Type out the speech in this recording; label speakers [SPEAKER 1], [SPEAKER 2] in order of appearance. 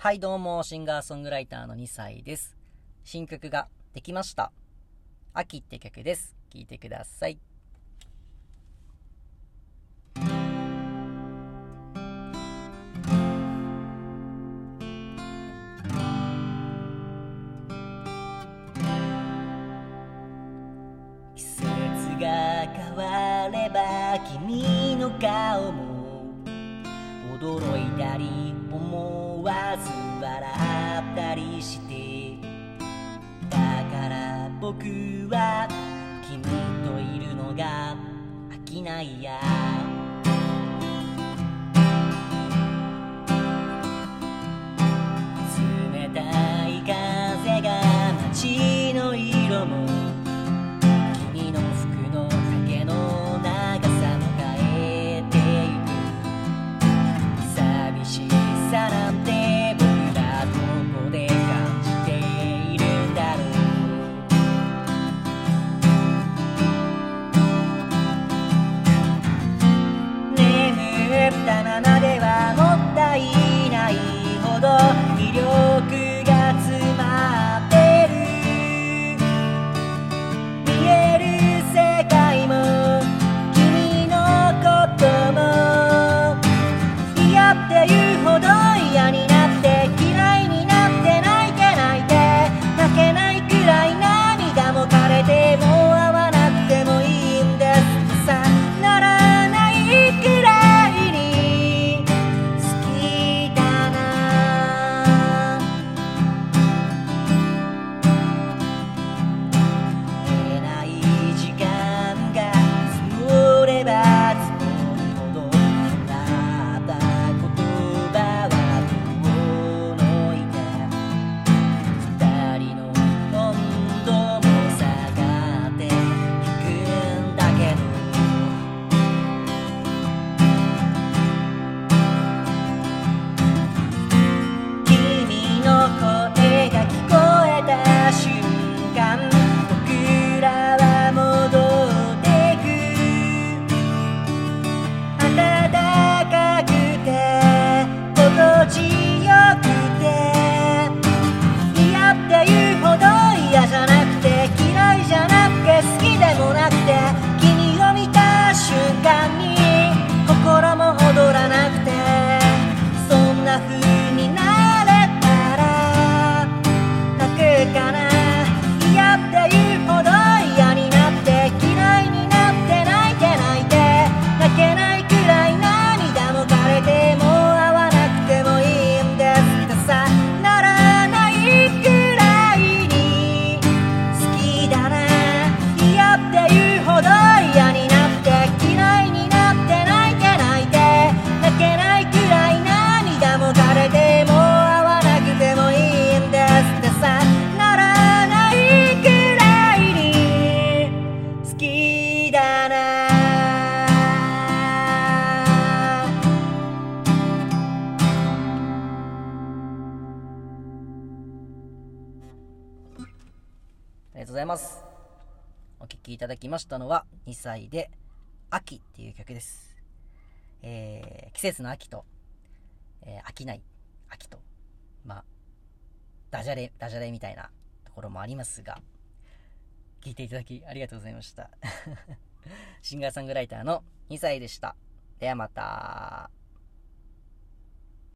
[SPEAKER 1] はい、どうも、シンガーソングライターの2歳です。新曲ができました。秋って曲です。聴いてください。季節が変われば君の顔も驚いたりず笑ったりして。だから僕は君といるのが飽きないや。とうございます。お聴きいただきましたのは、2歳で、秋っていう曲です。えー、季節の秋と、えー、飽きない秋と、まあ、ダジャレ、ダジャレみたいなところもありますが、聴いていただきありがとうございました。シンガーソングライターの2歳でした。ではまた。